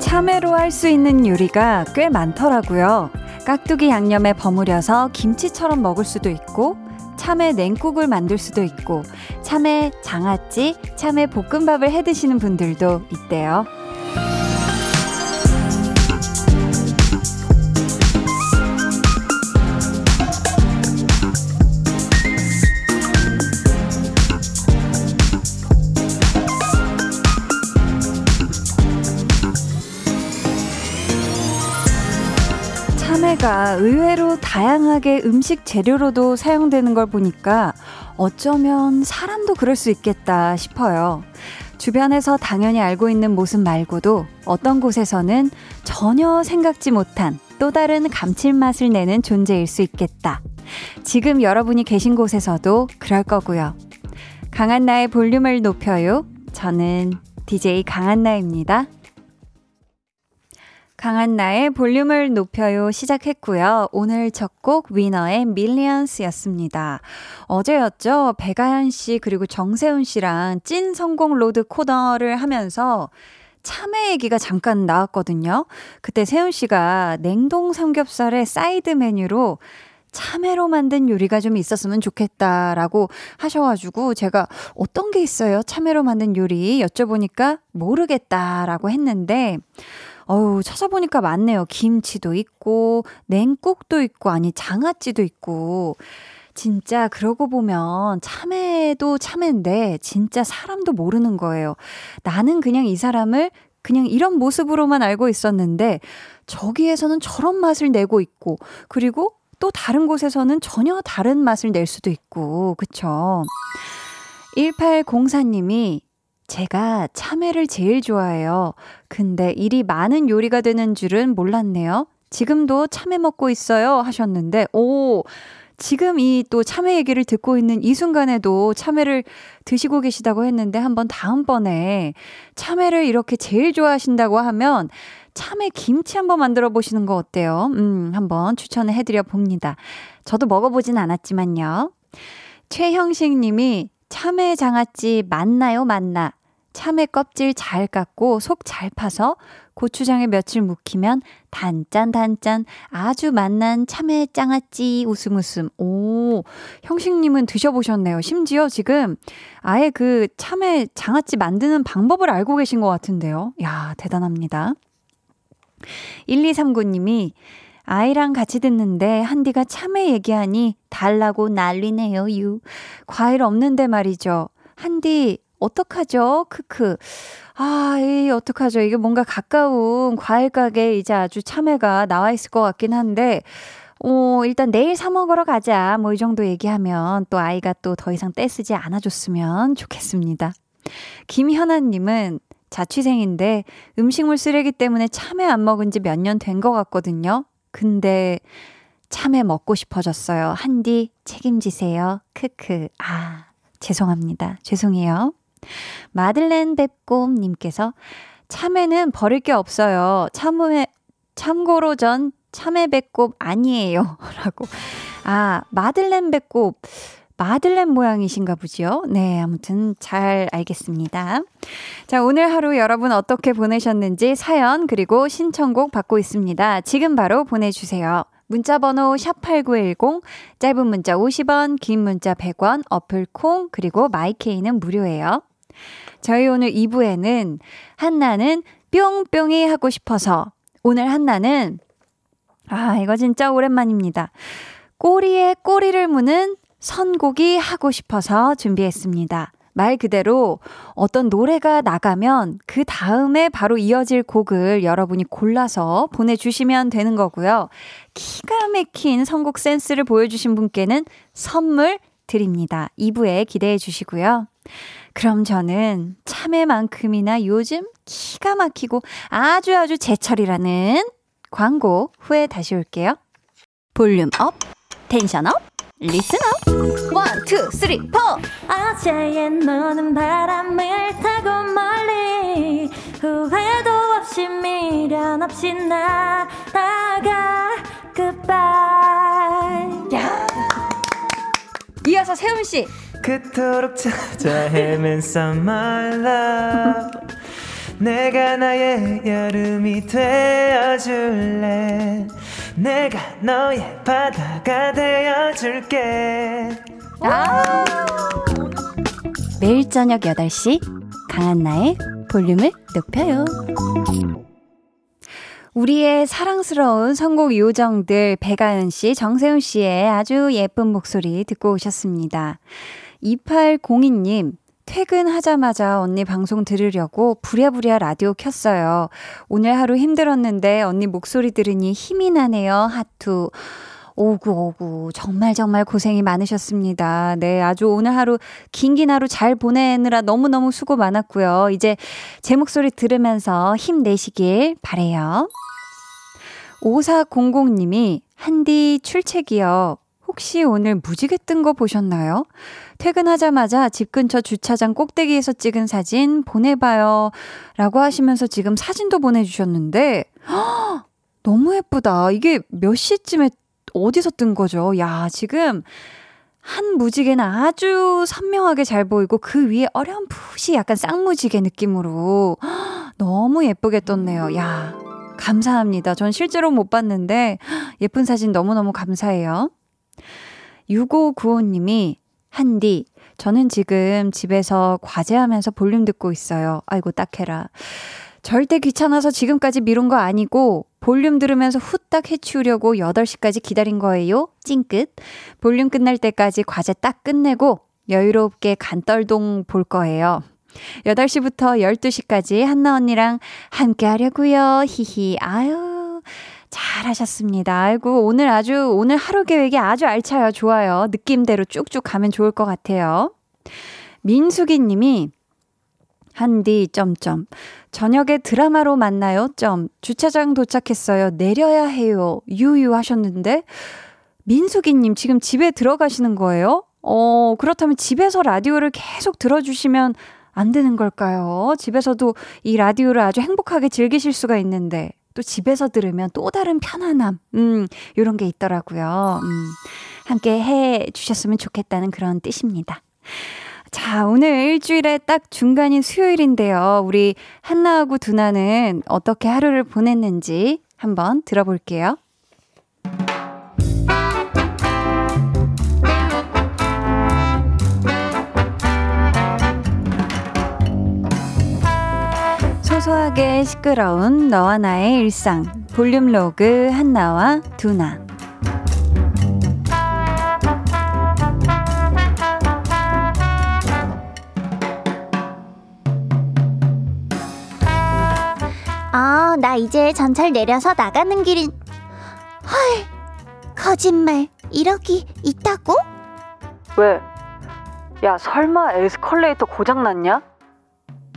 참외로 할 수 있는 요리가 꽤 많더라고요. 깍두기 양념에 버무려서 김치처럼 먹을 수도 있고, 참외 냉국을 만들 수도 있고, 참외 장아찌, 참외 볶음밥을 해 드시는 분들도 있대요. 참외가 의외로 다양하게 음식 재료로도 사용되는 걸 보니까 어쩌면 사람도 그럴 수 있겠다 싶어요. 주변에서 당연히 알고 있는 모습 말고도 어떤 곳에서는 전혀 생각지 못한 또 다른 감칠맛을 내는 존재일 수 있겠다. 지금 여러분이 계신 곳에서도 그럴 거고요. 강한나의 볼륨을 높여요. 저는 DJ 강한나입니다. 강한나의 볼륨을 높여요 시작했고요. 오늘 첫 곡 위너의 Millions였습니다. 어제였죠. 백아연 씨 그리고 정세운 씨랑 찐 성공 road 코너를 하면서 참외 얘기가 잠깐 나왔거든요. 그때 세운 씨가 냉동 삼겹살의 사이드 메뉴로 참외로 만든 요리가 좀 있었으면 좋겠다라고 하셔가지고 제가 어떤 게 있어요? 참외로 만든 요리 여쭤보니까 모르겠다라고 했는데 어우, 찾아보니까 많네요. 김치도 있고, 냉국도 있고, 아니, 장아찌도 있고. 진짜 그러고 보면 참외도 참외인데 진짜 사람도 모르는 거예요. 나는 그냥 이 사람을 그냥 이런 모습으로만 알고 있었는데 저기에서는 저런 맛을 내고 있고 그리고 또 다른 곳에서는 전혀 다른 맛을 낼 수도 있고 그쵸? 1804님이 제가 참외를 제일 좋아해요. 근데 일이 많은 요리가 되는 줄은 몰랐네요. 지금도 참외 먹고 있어요. 하셨는데, 오, 지금 이 또 참외 얘기를 듣고 있는 이 순간에도 참외를 드시고 계시다고 했는데 한번 다음번에 참외를 이렇게 제일 좋아하신다고 하면 참외 김치 한번 만들어 보시는 거 어때요? 음, 한번 추천을 해드려 봅니다. 저도 먹어보진 않았지만요. 최형식 님이 참외 장아찌 맞나요? 맞나? 참외 껍질 잘 깎고 속 잘 파서 고추장에 며칠 묵히면 단짠 단짠 아주 맛난 참외 장아찌 웃음 웃음. 오, 형식님은 드셔보셨네요. 심지어 지금 아예 그 참외 장아찌 만드는 방법을 알고 계신 것 같은데요. 야, 대단합니다. 1239님이 아이랑 같이 듣는데 한디가 참외 얘기하니 달라고 난리네요, 유. 과일 없는데 말이죠. 한디 어떡하죠? 크크. 아, 이 어떡하죠? 이게 뭔가 가까운 과일 가게에 이제 아주 참외가 나와 있을 것 같긴 한데, 어, 일단 내일 사 먹으러 가자. 뭐 이 정도 얘기하면 또 아이가 또 더 이상 떼쓰지 않아줬으면 좋겠습니다. 김현아님은 자취생인데 음식물 쓰레기 때문에 참외 안 먹은 지 몇 년 된 것 같거든요. 근데 참외 먹고 싶어졌어요. 한디 책임지세요. 크크. 아, 죄송합니다. 죄송해요. 마들렌 뵙곰님께서 참외는 버릴 게 없어요. 참외, 참고로 전 참외 배꼽 아니에요. 라고. 아, 마들렌 배꼽. 마들렌 모양이신가 보죠? 네, 아무튼 잘 알겠습니다. 자, 오늘 하루 여러분 어떻게 보내셨는지 사연 그리고 신청곡 받고 있습니다. 지금 바로 보내주세요. 문자 번호 샵8910, 짧은 문자 50원, 긴 문자 100원, 어플 콩, 그리고 마이케이는 무료예요. 저희 오늘 2부에는 한나는 뿅뿅이 하고 싶어서 오늘 한나는 아, 이거 진짜 오랜만입니다. 꼬리에 꼬리를 무는 선곡이 하고 싶어서 준비했습니다. 말 그대로 어떤 노래가 나가면 그 다음에 바로 이어질 곡을 여러분이 골라서 보내주시면 되는 거고요. 기가 막힌 선곡 센스를 보여주신 분께는 선물 드립니다. 2부에 기대해 주시고요. 그럼 저는 참외만큼이나 요즘 기가 막히고 아주 아주 제철이라는 광고 후에 다시 올게요. volume up, tension up, Listen up. One, two, three, four. 어제의 너는 바람을 타고 멀리 다시 날아가 goodbye. 야. 이어서 세운 씨. 그토록 찾아 헤맨 love 내가 나의 여름이 되어줄래 내가 너의 바다가 되어줄게 아. 매일 저녁 8시 강한나의 볼륨을 높여요. 우리의 사랑스러운 선곡 요정들 배가연 씨, 정세훈 씨의 아주 예쁜 목소리 듣고 오셨습니다. 2802님, 퇴근하자마자 언니 방송 들으려고 부랴부랴 라디오 켰어요. 오늘 하루 힘들었는데 언니 목소리 들으니 힘이 나네요. 하투. 오구, 오구. 정말 정말 고생이 많으셨습니다. 네, 아주 오늘 하루, 긴긴 하루 잘 보내느라 너무너무 수고 많았고요. 이제 제 목소리 들으면서 힘내시길 바래요. 5400님이 한디 출첵이요. 혹시 오늘 무지개 뜬 거 보셨나요? 퇴근하자마자 집 근처 주차장 꼭대기에서 찍은 사진 보내봐요. 라고 하시면서 지금 사진도 보내주셨는데, 허, 너무 예쁘다. 이게 몇 시쯤에 어디서 뜬 거죠? 야, 지금 한 무지개는 아주 선명하게 잘 보이고 그 위에 어렴풋이 약간 쌍무지개 느낌으로 너무 예쁘게 떴네요. 야, 감사합니다. 전 실제로 못 봤는데 예쁜 사진 너무너무 감사해요. 6595님이 한디, 저는 지금 집에서 과제하면서 볼륨 듣고 있어요. 아이고, 딱해라. 절대 귀찮아서 지금까지 미룬 거 아니고 볼륨 들으면서 후딱 해치우려고 8시까지 기다린 거예요. 찡끝. 볼륨 끝날 때까지 과제 딱 끝내고 여유롭게 간떨동 볼 거예요. 8시부터 12시까지 한나 언니랑 함께 하려고요. 히히. 아유. 잘하셨습니다. 아이고, 오늘 아주, 오늘 하루 계획이 아주 알차요. 좋아요. 느낌대로 쭉쭉 가면 좋을 것 같아요. 민수기 님이, 한디, 점점. 저녁에 드라마로 만나요, 점. 주차장 도착했어요. 내려야 해요. 유유 하셨는데, 민수기 님 지금 집에 들어가시는 거예요? 어, 그렇다면 집에서 라디오를 계속 들어주시면 안 되는 걸까요? 집에서도 이 라디오를 아주 행복하게 즐기실 수가 있는데, 또 집에서 들으면 또 다른 편안함, 음, 요런 게 있더라고요. 음, 함께 해 주셨으면 좋겠다는 그런 뜻입니다. 자, 오늘 일주일에 딱 중간인 수요일인데요. 우리 한나하고 두나는 어떻게 하루를 보냈는지 한번 들어볼게요. 소소하게 시끄러운 너와 나의 일상 볼륨 로그 한나와 두나 아, 나 이제 전철 내려서 나가는 길인. 헐, 거짓말. 이러기 있다고? 왜? 야 설마 에스컬레이터 고장났냐?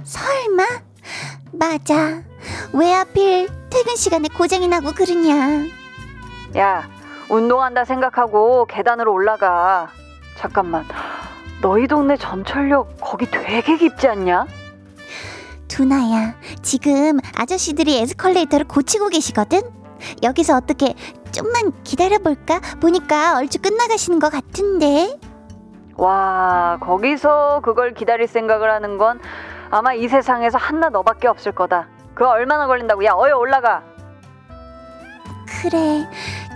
설마? 맞아. 왜 하필 퇴근 시간에 고장이 나고 그러냐? 야 운동한다 생각하고 계단으로 올라가 잠깐만 너희 동네 전철역 거기 되게 깊지 않냐? 두나야, 지금 아저씨들이 에스컬레이터를 고치고 계시거든? 여기서 어떻게 좀만 기다려볼까? 보니까 얼추 끝나가시는 것 같은데. 와 거기서 그걸 기다릴 생각을 하는 건 아마 이 세상에서 한나 너밖에 없을 거다 그거 얼마나 걸린다고 야 어여 올라가 그래,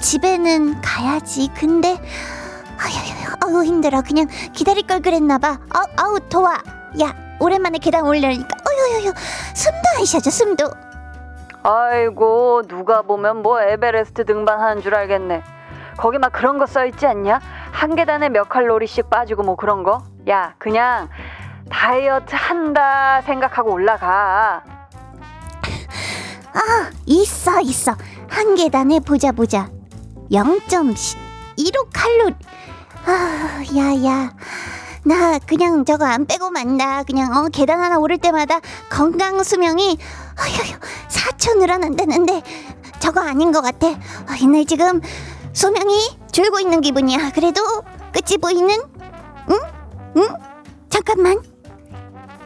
집에는 가야지. 근데, 아유, 아유, 힘들어. 그냥 기다릴 걸 그랬나 봐. 아우, 아우, 더워. 야, 오랜만에 계단 올려니까, 어유유유, 숨도 안 쉬어져, 숨도. 아이고 누가 보면 뭐 에베레스트 등반하는 줄 알겠네 거기 막 그런 거 써 있지 않냐? 한 계단에 몇 칼로리씩 빠지고 뭐 그런 거? 야 그냥 다이어트 한다 생각하고 올라가 아, 있어, 있어. 한 계단에 보자, 보자. 0.15 칼로리. 아, 야, 야. 나 그냥 저거 안 빼고 만다. 그냥 어 계단 하나 오를 때마다 건강 수명이 어휴 4초 늘어난다는데 저거 아닌 것 같아. 어, 옛날 지금 수명이 줄고 있는 기분이야. 그래도 끝이 보이는? 응? 응? 잠깐만.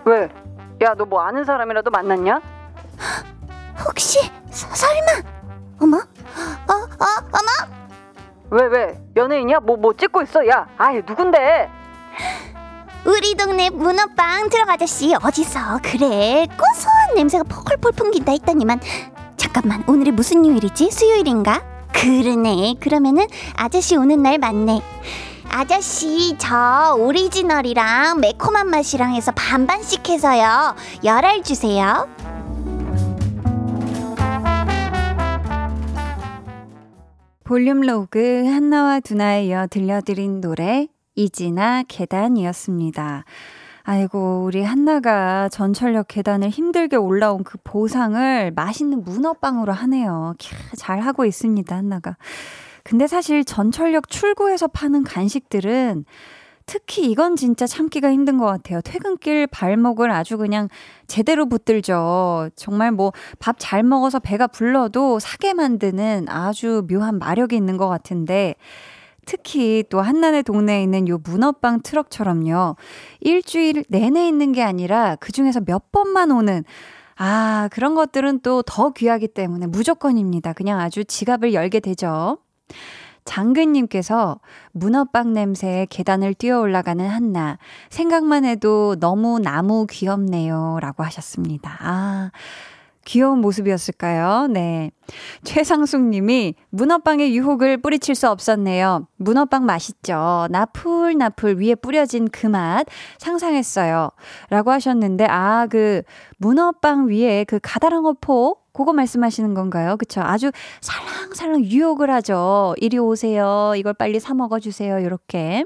왜? 야 너 뭐 아는 사람이라도 만났냐? 혹시 서, 설마 어머 어 어 어머 왜, 왜? 연예인이야? 뭐, 뭐 찍고 있어? 야, 아이, 누군데? 우리 동네 문어빵 트럭 아저씨 어디서 그래 고소한 냄새가 펄펄 풍긴다 했더니만 잠깐만 오늘이 무슨 요일이지 수요일인가 그러네 그러면은 아저씨 오는 날 맞네 아저씨 저 오리지널이랑 매콤한 맛이랑 해서 반반씩 해서요 열알 주세요 볼륨 로그 한나와 두나에 이어 들려드린 노래 이진아 계단이었습니다. 아이고 우리 한나가 전철역 계단을 힘들게 올라온 그 보상을 맛있는 문어빵으로 하네요. 캬, 잘하고 있습니다 한나가. 근데 사실 전철역 출구에서 파는 간식들은 특히 이건 진짜 참기가 힘든 것 같아요. 퇴근길 발목을 아주 그냥 제대로 붙들죠. 정말 뭐 밥 잘 먹어서 배가 불러도 사게 만드는 아주 묘한 마력이 있는 것 같은데 특히 또 한난의 동네에 있는 요 문어빵 트럭처럼요. 일주일 내내 있는 게 아니라 그 중에서 몇 번만 오는 아, 그런 것들은 또 더 귀하기 때문에 무조건입니다. 그냥 아주 지갑을 열게 되죠. 장근님께서 문어빵 냄새에 계단을 뛰어 올라가는 한나. 생각만 해도 너무 나무 귀엽네요. 라고 하셨습니다. 아, 귀여운 모습이었을까요? 네. 최상숙 님이 문어빵의 유혹을 뿌리칠 수 없었네요. 문어빵 맛있죠? 나풀나풀 위에 뿌려진 그 맛 상상했어요. 라고 하셨는데, 아, 그 문어빵 위에 그 가다랑어 포? 그거 말씀하시는 건가요? 그쵸? 아주 살랑살랑 유혹을 하죠. 이리 오세요. 이걸 빨리 사 먹어주세요. 이렇게.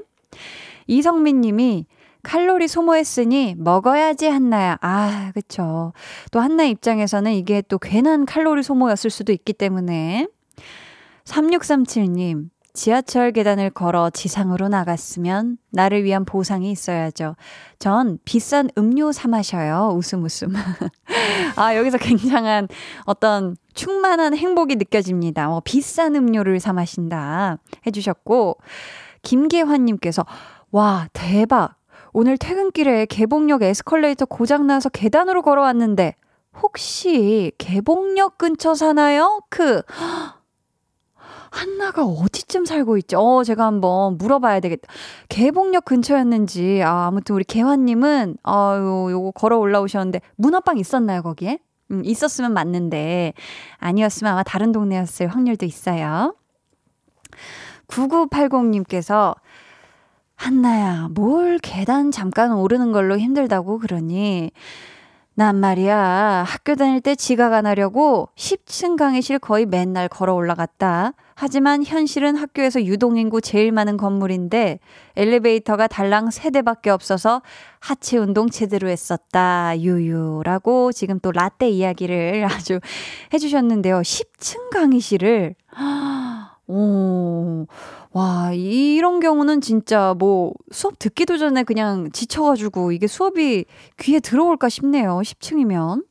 이성민 님이 칼로리 소모했으니 먹어야지 한나야. 아, 그쵸. 또 한나 입장에서는 이게 또 괜한 칼로리 소모였을 수도 있기 때문에. 3637님, 지하철 계단을 걸어 지상으로 나갔으면 나를 위한 보상이 있어야죠. 전 비싼 음료 사 마셔요. 웃음 웃음. 아, 여기서 굉장한 어떤 충만한 행복이 느껴집니다. 어, 비싼 음료를 사 마신다. 해주셨고, 김계환님께서, 와, 대박. 오늘 퇴근길에 개봉역 에스컬레이터 고장나서 계단으로 걸어왔는데, 혹시 개봉역 근처 사나요? 그, 한나가 어디쯤 살고 있죠? 어, 제가 한번 물어봐야 되겠다. 개봉역 근처였는지, 아, 아무튼 우리 개환님은, 아유, 요거 걸어 올라오셨는데, 문어빵 있었나요, 거기에? 음, 있었으면 맞는데, 아니었으면 아마 다른 동네였을 확률도 있어요. 9980님께서, 한나야, 뭘 계단 잠깐 오르는 걸로 힘들다고 그러니? 난 말이야, 학교 다닐 때 지각 안 하려고 10층 강의실 거의 맨날 걸어 올라갔다. 하지만 현실은 학교에서 유동인구 제일 많은 건물인데 엘리베이터가 달랑 세대밖에 없어서 하체 운동 제대로 했었다. 유유라고 지금 또 라떼 이야기를 아주 해주셨는데요. 10층 강의실을 오, 와, 이런 경우는 진짜 뭐 수업 듣기도 전에 그냥 지쳐가지고 이게 수업이 귀에 들어올까 싶네요. 10층이면.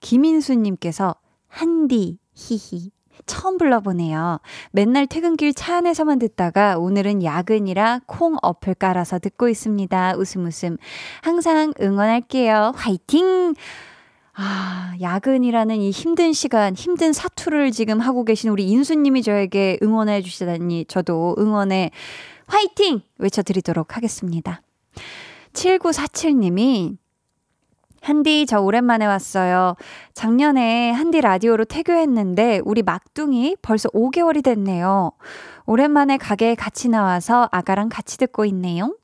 김인수님께서 한디, 히히. 처음 불러보네요. 맨날 퇴근길 차 안에서만 듣다가 오늘은 야근이라 콩 어플 깔아서 듣고 있습니다. 웃음 웃음. 항상 응원할게요. 화이팅! 아, 야근이라는 이 힘든 시간, 힘든 사투를 지금 하고 계신 우리 인수님이 저에게 응원해 주시다니 저도 응원에 화이팅! 외쳐드리도록 하겠습니다. 7947님이 한디, 저 오랜만에 왔어요. 작년에 한디 라디오로 태교했는데, 우리 막둥이 벌써 5개월이 됐네요. 오랜만에 가게에 같이 나와서 아가랑 같이 듣고 있네요.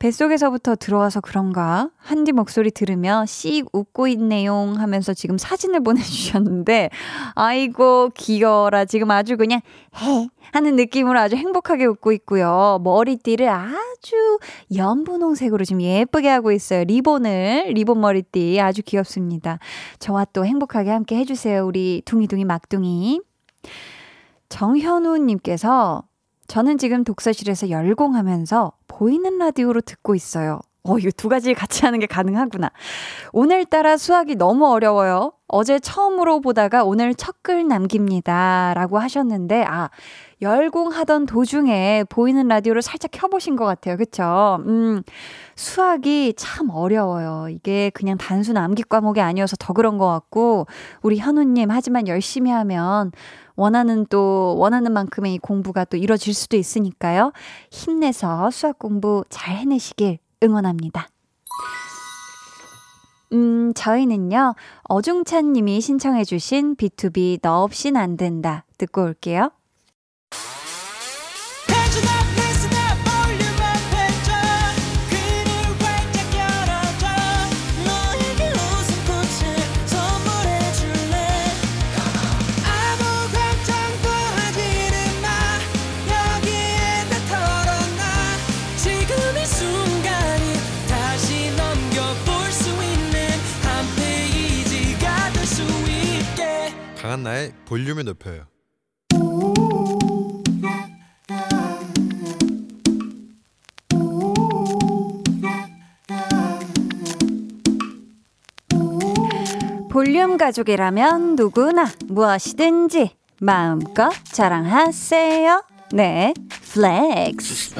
뱃속에서부터 들어와서 그런가? 한디 목소리 들으며 씩 웃고 있네요 하면서 지금 사진을 보내주셨는데, 아이고, 귀여워라. 지금 아주 그냥, 해. 하는 느낌으로 아주 행복하게 웃고 있고요. 머리띠를 아주 연분홍색으로 지금 예쁘게 하고 있어요. 리본을, 리본 머리띠 아주 귀엽습니다. 저와 또 행복하게 함께 해주세요. 우리 둥이둥이 막둥이. 정현우님께서 저는 지금 독서실에서 열공하면서 보이는 라디오로 듣고 있어요. 어, 이거 두 가지 같이 하는 게 가능하구나. 오늘따라 수학이 너무 어려워요. 어제 처음으로 보다가 오늘 첫 글 남깁니다. 라고 하셨는데, 아, 열공하던 도중에 보이는 라디오를 살짝 켜보신 것 같아요. 그쵸? 음, 수학이 참 어려워요. 이게 그냥 단순 암기 과목이 아니어서 더 그런 것 같고, 우리 현우님, 하지만 열심히 하면 원하는 또, 원하는 만큼의 이 공부가 또 이뤄질 수도 있으니까요. 힘내서 수학 공부 잘 해내시길 응원합니다. 음, 저희는요, 어중찬 님이 신청해주신 B2B 너 없인 안 된다. 듣고 올게요. 볼륨 가족이라면 누구나 무엇이든지 마음껏 자랑하세요. 네, flex.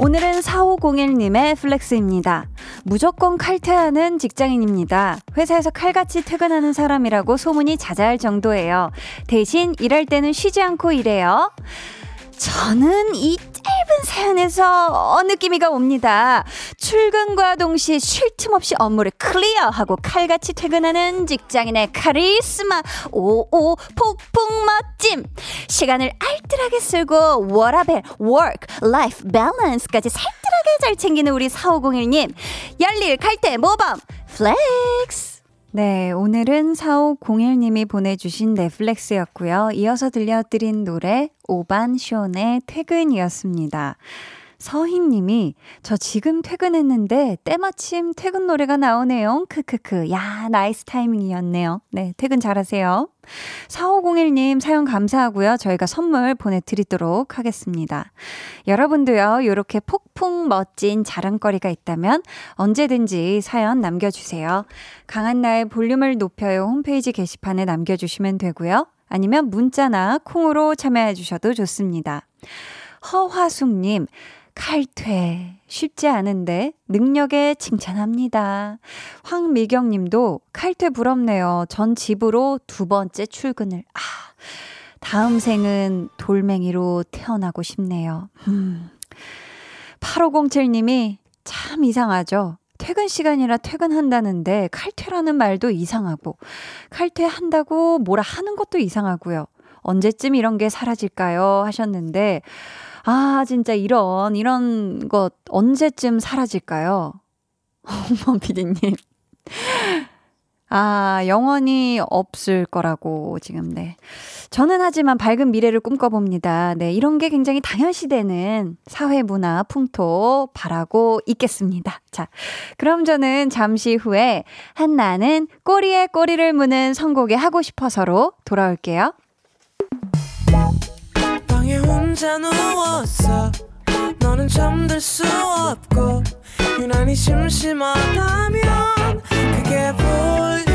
오늘은 4501님의 flex입니다. 무조건 칼퇴하는 직장인입니다. 회사에서 칼같이 퇴근하는 사람이라고 소문이 자자할 정도예요. 대신 일할 때는 쉬지 않고 일해요. 저는 이 짧은 사연에서 느낌이가 옵니다. 출근과 동시에 쉴 틈 없이 업무를 clear하고 칼같이 퇴근하는 직장인의 카리스마. 오오 폭풍 멋짐. 시간을 알뜰하게 쓰고 워라벨 work life balance까지 살뜰하게 잘 챙기는 우리 4501님. 열일 칼퇴 모범 flex 네, 오늘은 4501님이 보내주신 넷플렉스였고요. 이어서 들려드린 노래 오반쇼의 퇴근이었습니다. 서희님이 저 지금 퇴근했는데 때마침 퇴근 노래가 나오네요. 크크크. 야 nice timing이었네요. 네 퇴근 잘하세요. 4501님 사연 감사하고요. 저희가 선물 보내드리도록 하겠습니다. 여러분도요 이렇게 폭풍 멋진 자랑거리가 있다면 언제든지 사연 남겨주세요. 강한나의 볼륨을 높여요 홈페이지 게시판에 남겨주시면 되고요. 아니면 문자나 콩으로 참여해 주셔도 좋습니다. 허화숙님, 칼퇴. 쉽지 않은데 능력에 칭찬합니다. 황미경 님도 칼퇴 부럽네요. 전 집으로 두 번째 출근을. 아, 다음 생은 돌멩이로 태어나고 싶네요. 음. 8507 님이 참 이상하죠. 퇴근 시간이라 퇴근한다는데 칼퇴라는 말도 이상하고 칼퇴한다고 뭐라 하는 것도 이상하고요. 언제쯤 이런 게 사라질까요? 하셨는데 아, 진짜 이런, 이런 것 언제쯤 사라질까요? 어머, 피디님. 아, 영원히 없을 거라고 지금, 네. 저는 하지만 밝은 미래를 꿈꿔봅니다. 네, 이런 게 굉장히 당연시되는 사회 문화, 풍토 바라고 있겠습니다. 자, 그럼 저는 잠시 후에 한나는 꼬리에 꼬리를 무는 선곡에 하고 싶어서로 돌아올게요. 방에 혼자 누웠어 너는 잠들 수 없고 유난히 심심하다면 그게 볼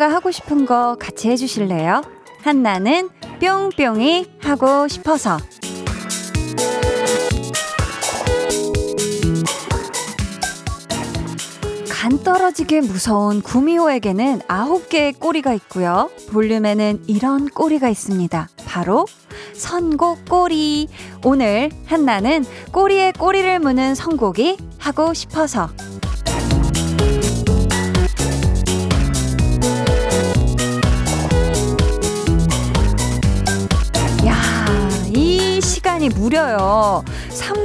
한나가 하고 싶은 거 같이 해주실래요? 한나는 뿅뿅이 하고 싶어서. 간 떨어지게 무서운 구미호에게는 아홉 개의 꼬리가 있고요. 볼륨에는 이런 꼬리가 있습니다. 바로 선곡 꼬리. 오늘 한나는 꼬리에 꼬리를 무는 선곡이 하고 싶어서. 시간이 무려요.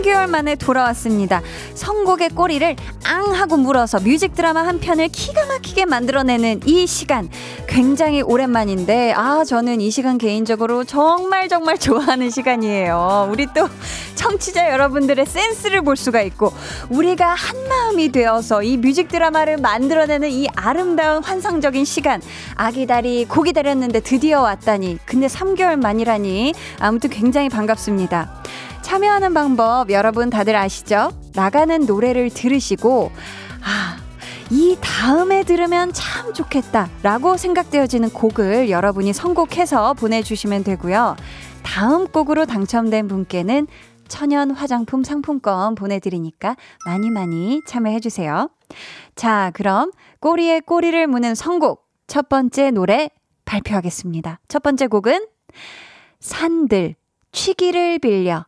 3개월 만에 돌아왔습니다. 선곡의 꼬리를 앙 하고 물어서 뮤직 드라마 한 편을 기가 막히게 만들어내는 이 시간 굉장히 오랜만인데 아 저는 이 시간 개인적으로 정말 정말 좋아하는 시간이에요. 우리 또 청취자 여러분들의 센스를 볼 수가 있고 우리가 한 마음이 되어서 이 뮤직 드라마를 만들어내는 이 아름다운 환상적인 시간 아기다리 고기다렸는데 드디어 왔다니 근데 3개월 만이라니 아무튼 굉장히 반갑습니다. 참여하는 방법 여러분 다들 아시죠? 나가는 노래를 들으시고 아, 이 다음에 들으면 참 좋겠다 라고 생각되어지는 곡을 여러분이 선곡해서 보내주시면 되고요. 다음 곡으로 당첨된 분께는 천연 화장품 상품권 보내드리니까 많이 많이 참여해주세요. 자, 그럼 꼬리에 꼬리를 무는 선곡 첫 번째 노래 발표하겠습니다. 첫 번째 곡은 산들 취기를 빌려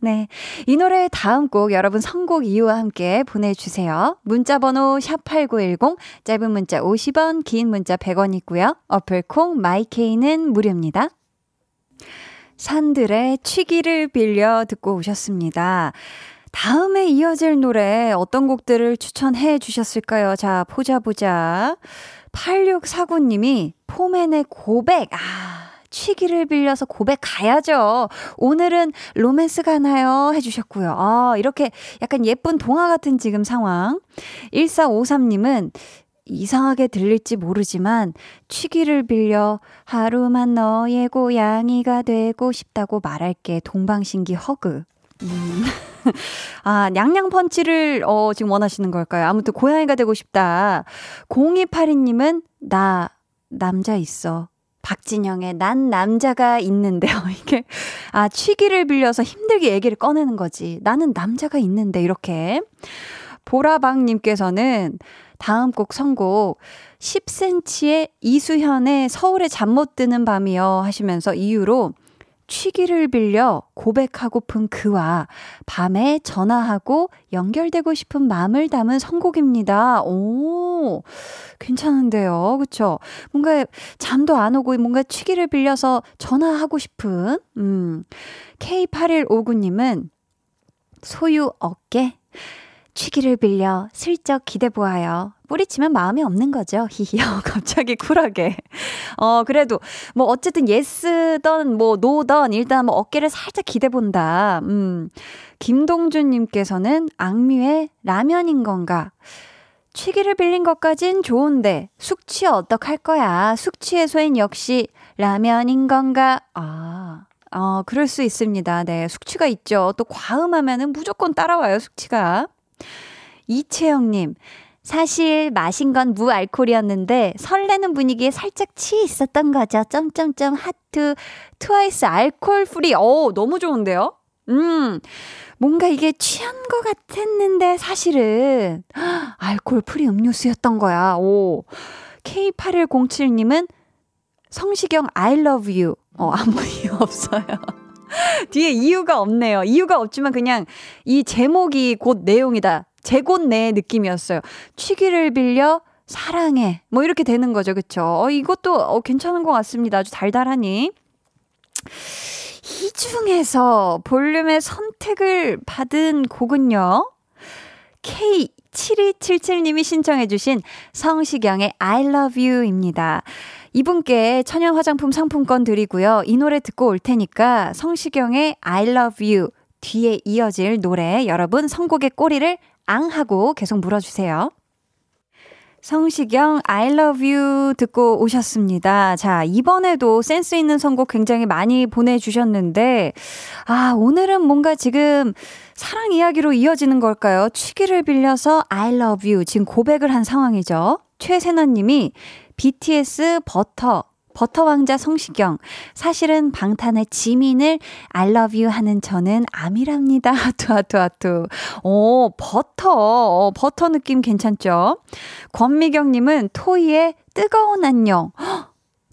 네. 이 노래의 다음 곡 여러분 선곡 이유와 함께 보내주세요. 문자번호 샵8910, 짧은 문자 50원, 긴 문자 100원 있고요. 어플콩, 마이케이는 무료입니다. 산들의 취기를 빌려 듣고 오셨습니다. 다음에 이어질 노래 어떤 곡들을 추천해 주셨을까요? 자, 보자, 보자. 8649님이 포맨의 고백. 아, 취기를 빌려서 고백 가야죠. 오늘은 로맨스 가나요? 해주셨고요. 아, 이렇게 약간 예쁜 동화 같은 지금 상황. 1453님은 이상하게 들릴지 모르지만 취기를 빌려 하루만 너의 고양이가 되고 싶다고 말할게. 동방신기 허그. 음. 아, 냥냥 펀치를, 어, 지금 원하시는 걸까요? 아무튼 고양이가 되고 싶다. 0282님은 나, 남자 있어. 박진영의 난 남자가 있는데요. 이게, 아, 취기를 빌려서 힘들게 얘기를 꺼내는 거지. 나는 남자가 있는데, 이렇게. 보라방님께서는 다음 곡 선곡 10cm의 이수현의 서울에 잠 못 드는 밤이요 하시면서 이유로 취기를 빌려 고백하고픈 그와 밤에 전화하고 연결되고 싶은 마음을 담은 선곡입니다. 오, 괜찮은데요. 그쵸? 뭔가 잠도 안 오고 뭔가 취기를 빌려서 전화하고 싶은, 음. K8159님은 소유 어깨? 취기를 빌려 슬쩍 기대보아요. 뿌리치면 마음이 없는 거죠. 히히. 갑자기 쿨하게. 어, 그래도, 뭐, 어쨌든, 예스던, 뭐, 노던, 일단 뭐, 어깨를 살짝 기대본다. 음. 김동준님께서는 악뮤의 라면인 건가? 취기를 빌린 것까진 좋은데, 숙취 어떡할 거야? 숙취 해소엔 역시 라면인 건가? 아. 어, 그럴 수 있습니다. 네. 숙취가 있죠. 또 과음하면은 무조건 따라와요, 숙취가. 이채영님, 사실 마신 건 무알콜이었는데 설레는 분위기에 살짝 취해 있었던 거죠. 점점점 하트 트와이스 alcohol free. 오, 너무 좋은데요? 음. 뭔가 이게 취한 것 같았는데 사실은 alcohol free 음료수였던 거야. 오. K8107님은 성시경 I love you. 어, 아무 이유 없어요. 뒤에 이유가 없네요. 이유가 없지만 그냥 이 제목이 곧 내용이다. 제곧내 느낌이었어요. 취기를 빌려 사랑해. 뭐 이렇게 되는 거죠. 그쵸? 어, 이것도 어, 괜찮은 것 같습니다. 아주 달달하니. 이 중에서 볼륨의 선택을 받은 곡은요. K7277님이 신청해주신 성시경의 I love you 입니다. 이분께 천연 화장품 상품권 드리고요. 이 노래 듣고 올 테니까 성시경의 I love you 뒤에 이어질 노래 여러분 선곡의 꼬리를 앙 하고 계속 물어주세요. 성시경 I love you 듣고 오셨습니다. 자, 이번에도 센스 있는 선곡 굉장히 많이 보내 주셨는데, 아, 오늘은 뭔가 지금 사랑 이야기로 이어지는 걸까요? 취기를 빌려서 I love you 지금 고백을 한 상황이죠. 최세나 님이 BTS 버터 버터 왕자 성시경. 사실은 방탄의 지민을 I love you 하는 저는 암이랍니다. 하투, 하투, 하투. 오, 버터. 어, 버터 느낌 괜찮죠? 권미경님은 토이의 뜨거운 안녕.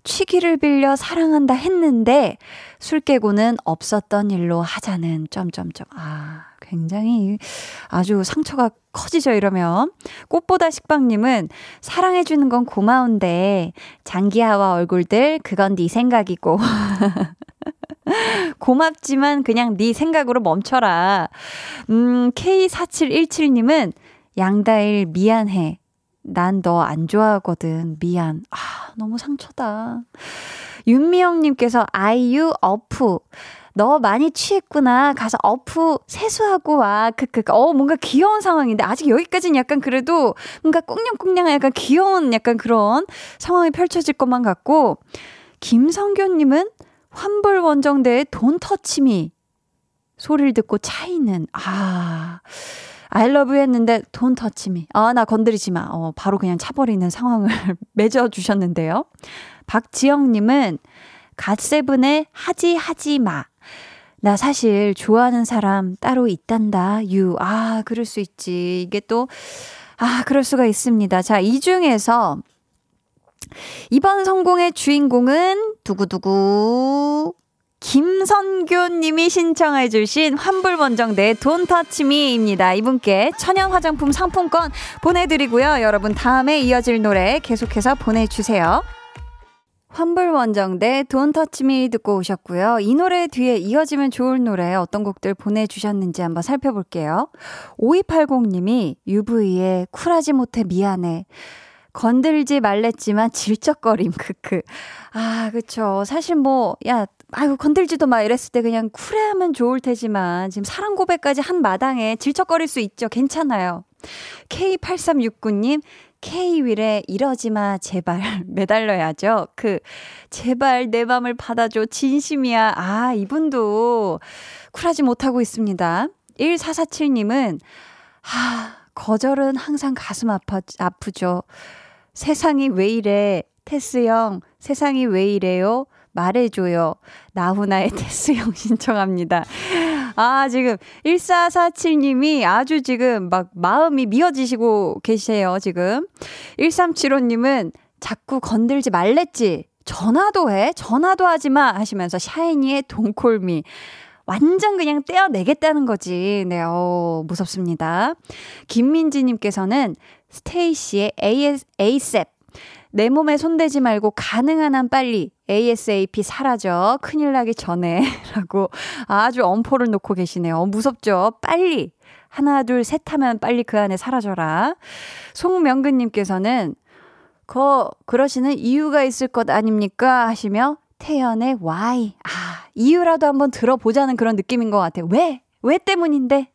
취기를 빌려 사랑한다 했는데 술 깨고는 없었던 일로 하자는 점점점. 아, 굉장히 아주 상처가 커지죠, 이러면. 꽃보다 식빵님은 사랑해주는 건 고마운데, 장기하와 얼굴들, 그건 네 생각이고. 고맙지만 그냥 네 생각으로 멈춰라. 음, K4717님은 양다일 미안해. 난 너 안 좋아하거든. 미안. 아, 너무 상처다. 윤미영님께서 아이유 어프. 너 많이 취했구나. 가서 어프 세수하고 와. 크크. 어, 뭔가 귀여운 상황인데 아직 여기까지는 약간 그래도 뭔가 꽁냥꽁냥 약간 귀여운 약간 그런 상황이 펼쳐질 것만 같고 김성교님은 환불 원정대의 돈 터치미 소리를 듣고 차이는 아. You 했는데 돈 터치미. 아, 나 건드리지 마. 어, 바로 그냥 차버리는 상황을 맺어 주셨는데요. 박지영 님은 갓세븐의 하지 하지 마. 나 사실 좋아하는 사람 따로 있단다. 유. 아, 그럴 수 있지. 이게 또, 아, 그럴 수가 있습니다. 자, 이 중에서 이번 성공의 주인공은 두구두구 김선교 님이 신청해 주신 환불원정대 돈터치미입니다. 이분께 천연 화장품 상품권 보내드리고요. 여러분 다음에 이어질 노래 계속해서 보내주세요. 환불 원정대 돈 터치미 듣고 오셨고요. 이 노래 뒤에 이어지면 좋을 노래 어떤 곡들 보내주셨는지 한번 살펴볼게요. 5280님이 UV에 쿨하지 못해 미안해. 건들지 말랬지만 질척거림 크크. 아, 그쵸. 사실 뭐, 야, 아이고, 건들지도 마 이랬을 때 그냥 쿨해하면 좋을 테지만 지금 사랑 고백까지 한 마당에 질척거릴 수 있죠. 괜찮아요. K8369님, K-윌에 이러지 마, 제발. 매달려야죠. 그, 제발 내 맘을 받아줘. 진심이야. 아, 이분도 쿨하지 못하고 있습니다. 1447님은, 하, 거절은 항상 가슴 아파, 아프죠. 세상이 왜 이래? 테스 형, 세상이 왜 이래요? 말해줘요. 나훈아의 테스 형 신청합니다. 아, 지금 1447님이 아주 지금 막 마음이 미어지시고 계세요, 지금. 1375님은 자꾸 건들지 말랬지. 전화도 해? 전화도 하지 마! 하시면서 샤이니의 동콜미. 완전 그냥 떼어내겠다는 거지. 네, 어, 무섭습니다. 김민지님께서는 스테이시의 AS, ASAP. 내 몸에 손대지 말고 가능한 한 빨리 ASAP 사라져. 큰일 나기 전에. 라고 아주 엄포를 놓고 계시네요. 무섭죠? 빨리. 하나, 둘, 셋 하면 빨리 그 안에 사라져라. 송명근님께서는 거, 그러시는 이유가 있을 것 아닙니까? 하시며 태연의 why. 아, 이유라도 한번 들어보자는 그런 느낌인 것 같아요. 왜? 왜 때문인데?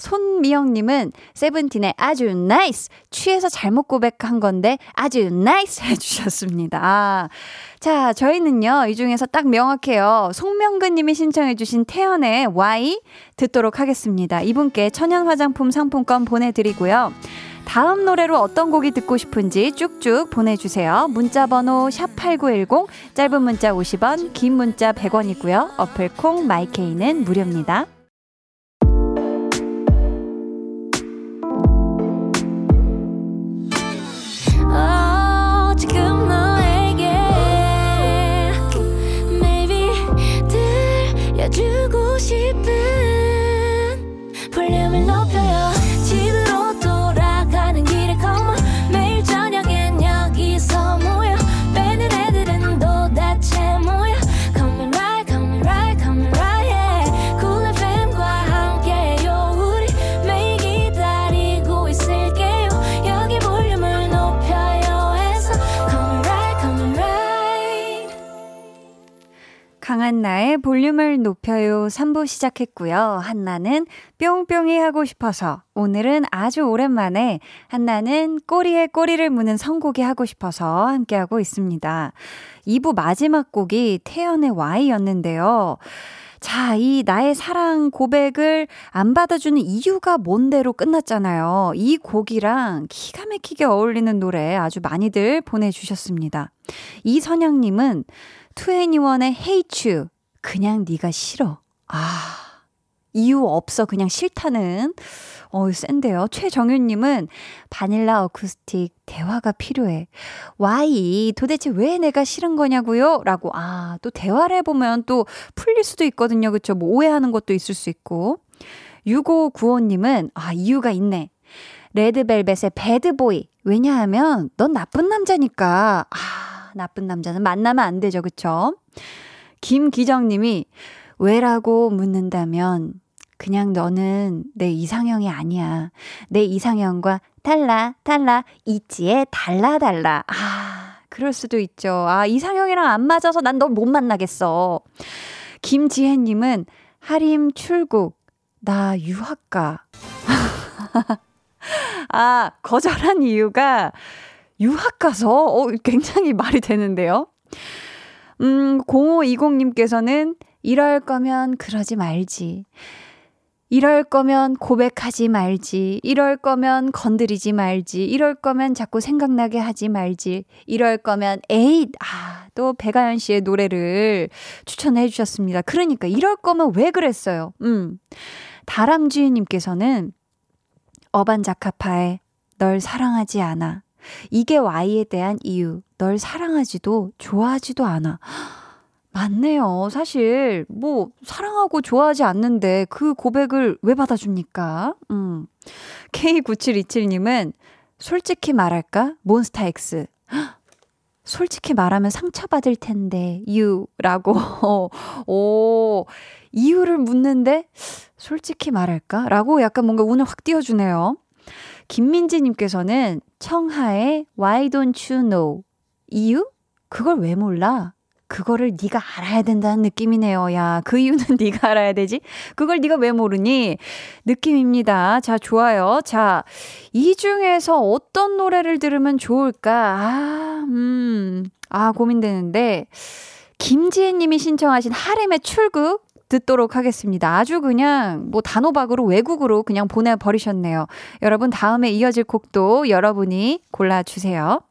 손미영님은 세븐틴의 아주 nice 취해서 잘못 고백한 건데 아주 nice 해주셨습니다. 아, 자 저희는요 이 중에서 딱 명확해요. 송명근님이 신청해주신 태연의 Y 듣도록 하겠습니다. 이분께 천연 화장품 상품권 보내드리고요. 다음 노래로 어떤 곡이 듣고 싶은지 쭉쭉 보내주세요. 문자 번호 샵8910, 짧은 문자 50원, 긴 문자 100원이고요. 어플 콩 마이케이는 무료입니다. 한 나의 볼륨을 높여요 3부 시작했고요. 한나는 뿅뿅이 하고 싶어서 오늘은 아주 오랜만에 한나는 꼬리에 꼬리를 무는 선곡이 하고 싶어서 함께하고 있습니다. 2부 마지막 곡이 태연의 Y였는데요. 자, 이 나의 사랑 고백을 안 받아주는 이유가 뭔데로 끝났잖아요. 이 곡이랑 기가 막히게 어울리는 노래 아주 많이들 보내주셨습니다. 이선영님은 2NE1의 Hate You. 그냥 네가 싫어. 아, 이유 없어. 그냥 싫다는. 어, 센데요. 최정윤님은 바닐라 어쿠스틱 대화가 필요해. 와이 도대체 왜 내가 싫은 거냐고요? 라고 아, 또 대화를 해보면 또 풀릴 수도 있거든요. 그쵸? 뭐 오해하는 것도 있을 수 있고. 6595님은 아, 이유가 있네. 레드벨벳의 배드보이. 왜냐하면 넌 나쁜 남자니까. 아, 나쁜 남자는 만나면 안 되죠. 그쵸? 김기정님이 왜라고 묻는다면 그냥 너는 내 이상형이 아니야. 내 이상형과 달라, 달라, 있지에 달라, 달라. 아, 그럴 수도 있죠. 아, 이상형이랑 안 맞아서 난널못 만나겠어. 김지혜님은 하림 출국, 나 유학가. 아, 거절한 이유가 유학 가서, 어, 굉장히 말이 되는데요. 음, 0520님께서는 이럴 거면 그러지 말지. 이럴 거면 고백하지 말지. 이럴 거면 건드리지 말지. 이럴 거면 자꾸 생각나게 하지 말지. 이럴 거면 에잇! 아, 또 백아연 씨의 노래를 추천해 주셨습니다. 그러니까 이럴 거면 왜 그랬어요? 음. 다람쥐님께서는 어반자카파의 널 사랑하지 않아. 이게 Y에 대한 이유. 널 사랑하지도 좋아하지도 않아. 맞네요. 사실, 뭐, 사랑하고 좋아하지 않는데 그 고백을 왜 받아줍니까? 음. K9727님은 솔직히 말할까? 몬스타엑스. 솔직히 말하면 상처받을 텐데, 유. 라고. 오, 이유를 묻는데, 솔직히 말할까? 라고 약간 뭔가 운을 확 띄워주네요. 김민지님께서는 청하의 Why Don't You Know? 이유? 그걸 왜 몰라? 그거를 네가 알아야 된다는 느낌이네요. 야, 그 이유는 네가 알아야 되지? 그걸 네가 왜 모르니? 느낌입니다. 자, 좋아요. 자, 이 중에서 어떤 노래를 들으면 좋을까? 아, 음. 아, 고민되는데 김지혜 님이 신청하신 하렘의 출국 듣도록 하겠습니다. 아주 그냥 뭐 단호박으로 외국으로 그냥 보내버리셨네요. 여러분 다음에 이어질 곡도 여러분이 골라주세요.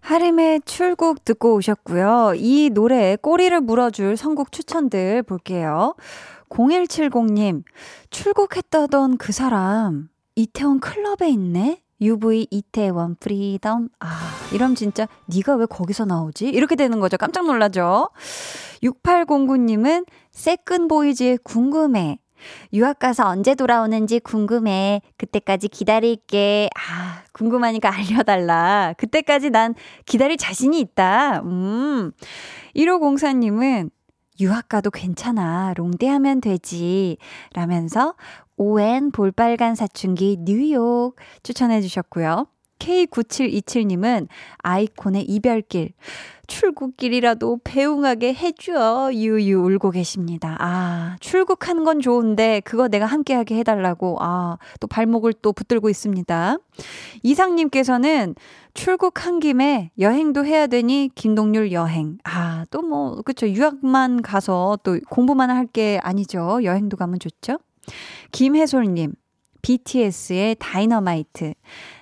하림의 출국 듣고 오셨고요. 이 노래에 꼬리를 물어줄 선곡 추천들 볼게요. 0170님, 출국했다던 그 사람, 이태원 클럽에 있네? UV 이태원 freedom. 아, 이럼 진짜 네가 왜 거기서 나오지? 이렇게 되는 거죠. 깜짝 놀라죠? 6809님은 세끈보이즈 궁금해. 유학 가서 언제 돌아오는지 궁금해. 그때까지 기다릴게. 아, 궁금하니까 알려달라. 그때까지 난 기다릴 자신이 있다. 음. 1504님은 유학 가도 괜찮아. 롱대하면 되지. 라면서 ON 볼빨간 사춘기 뉴욕 추천해 주셨고요. K9727님은 아이콘의 이별길. 출국길이라도 배웅하게 해줘. 유유 울고 계십니다. 아, 출국하는 건 좋은데 그거 내가 함께하게 해달라고. 아, 또 발목을 또 붙들고 있습니다. 이상님께서는 출국한 김에 여행도 해야 되니 김동률 여행. 아, 또 뭐, 그쵸. 유학만 가서 또 공부만 할 게 아니죠. 여행도 가면 좋죠. 김혜솔님, BTS의 다이너마이트.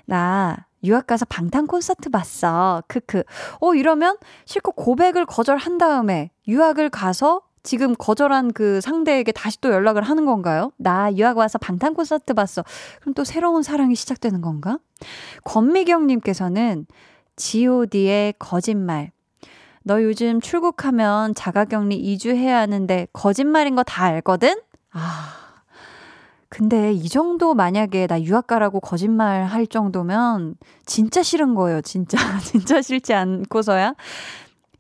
나 유학 가서 방탄 콘서트 봤어. 크크. 어, 이러면 실컷 고백을 거절한 다음에 유학을 가서 지금 거절한 그 상대에게 다시 또 연락을 하는 건가요? 나 유학 와서 방탄 콘서트 봤어. 그럼 또 새로운 사랑이 시작되는 건가? 권미경님께서는 god의 거짓말. 너 요즘 출국하면 자가격리 2주 해야 하는데 거짓말인 거 다 알거든? 아. 근데 이 정도 만약에 나 유학 가라고 거짓말 할 정도면 진짜 싫은 거예요. 진짜. 진짜 싫지 않고서야.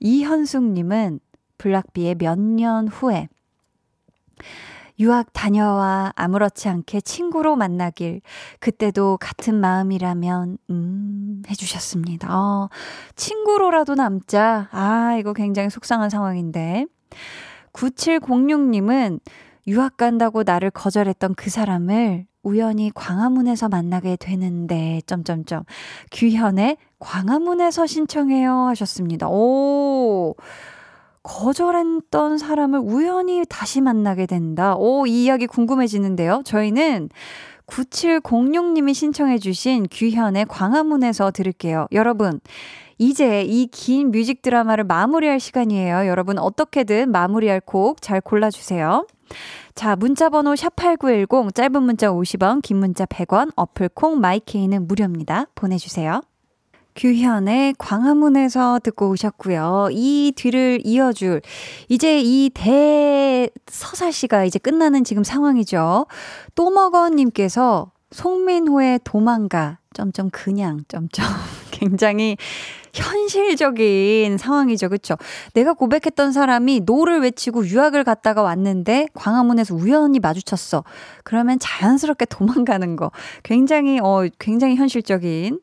이현숙 님은 블락비의 몇 년 후에 유학 다녀와 아무렇지 않게 친구로 만나길 그때도 같은 마음이라면 음 해주셨습니다. 어, 친구로라도 남자. 아 이거 굉장히 속상한 상황인데 9706님은 유학 간다고 나를 거절했던 그 사람을 우연히 광화문에서 만나게 되는데 점점점 규현의 광화문에서 신청해요 하셨습니다. 오. 거절했던 사람을 우연히 다시 만나게 된다. 오, 이 이야기 궁금해지는데요. 저희는 9706님이 신청해주신 규현의 광화문에서 들을게요. 여러분, 이제 이 긴 뮤직 드라마를 마무리할 시간이에요. 여러분, 어떻게든 마무리할 곡 잘 골라주세요. 자, 문자 번호 샵8910, 짧은 문자 50원, 긴 문자 100원, 어플 콩, 마이케이는 무료입니다. 보내 주세요. 규현의 광화문에서 듣고 오셨고요. 이 뒤를 이어줄 이제 이 대서사 시가 이제 끝나는 지금 상황이죠. 또먹어님께서 송민호의 도망가 점점 그냥 점점 굉장히 현실적인 상황이죠. 그쵸? 내가 고백했던 사람이 no를 외치고 유학을 갔다가 왔는데 광화문에서 우연히 마주쳤어. 그러면 자연스럽게 도망가는 거. 굉장히, 어, 굉장히 현실적인.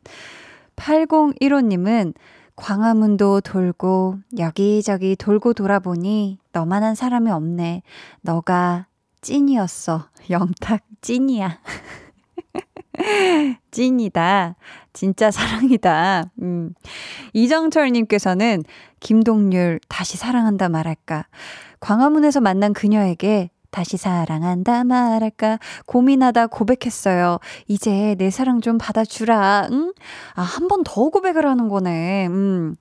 8015님은 광화문도 돌고 여기저기 돌고 돌아보니 너만한 사람이 없네. 너가 찐이었어. 영탁 찐이야. 찐이다. 진짜 사랑이다. 음. 이정철님께서는 김동률 다시 사랑한다 말할까. 광화문에서 만난 그녀에게 다시 사랑한다 말할까 고민하다 고백했어요. 이제 내 사랑 좀 받아주라. 응? 아, 한 번 더 고백을 하는 거네. 음.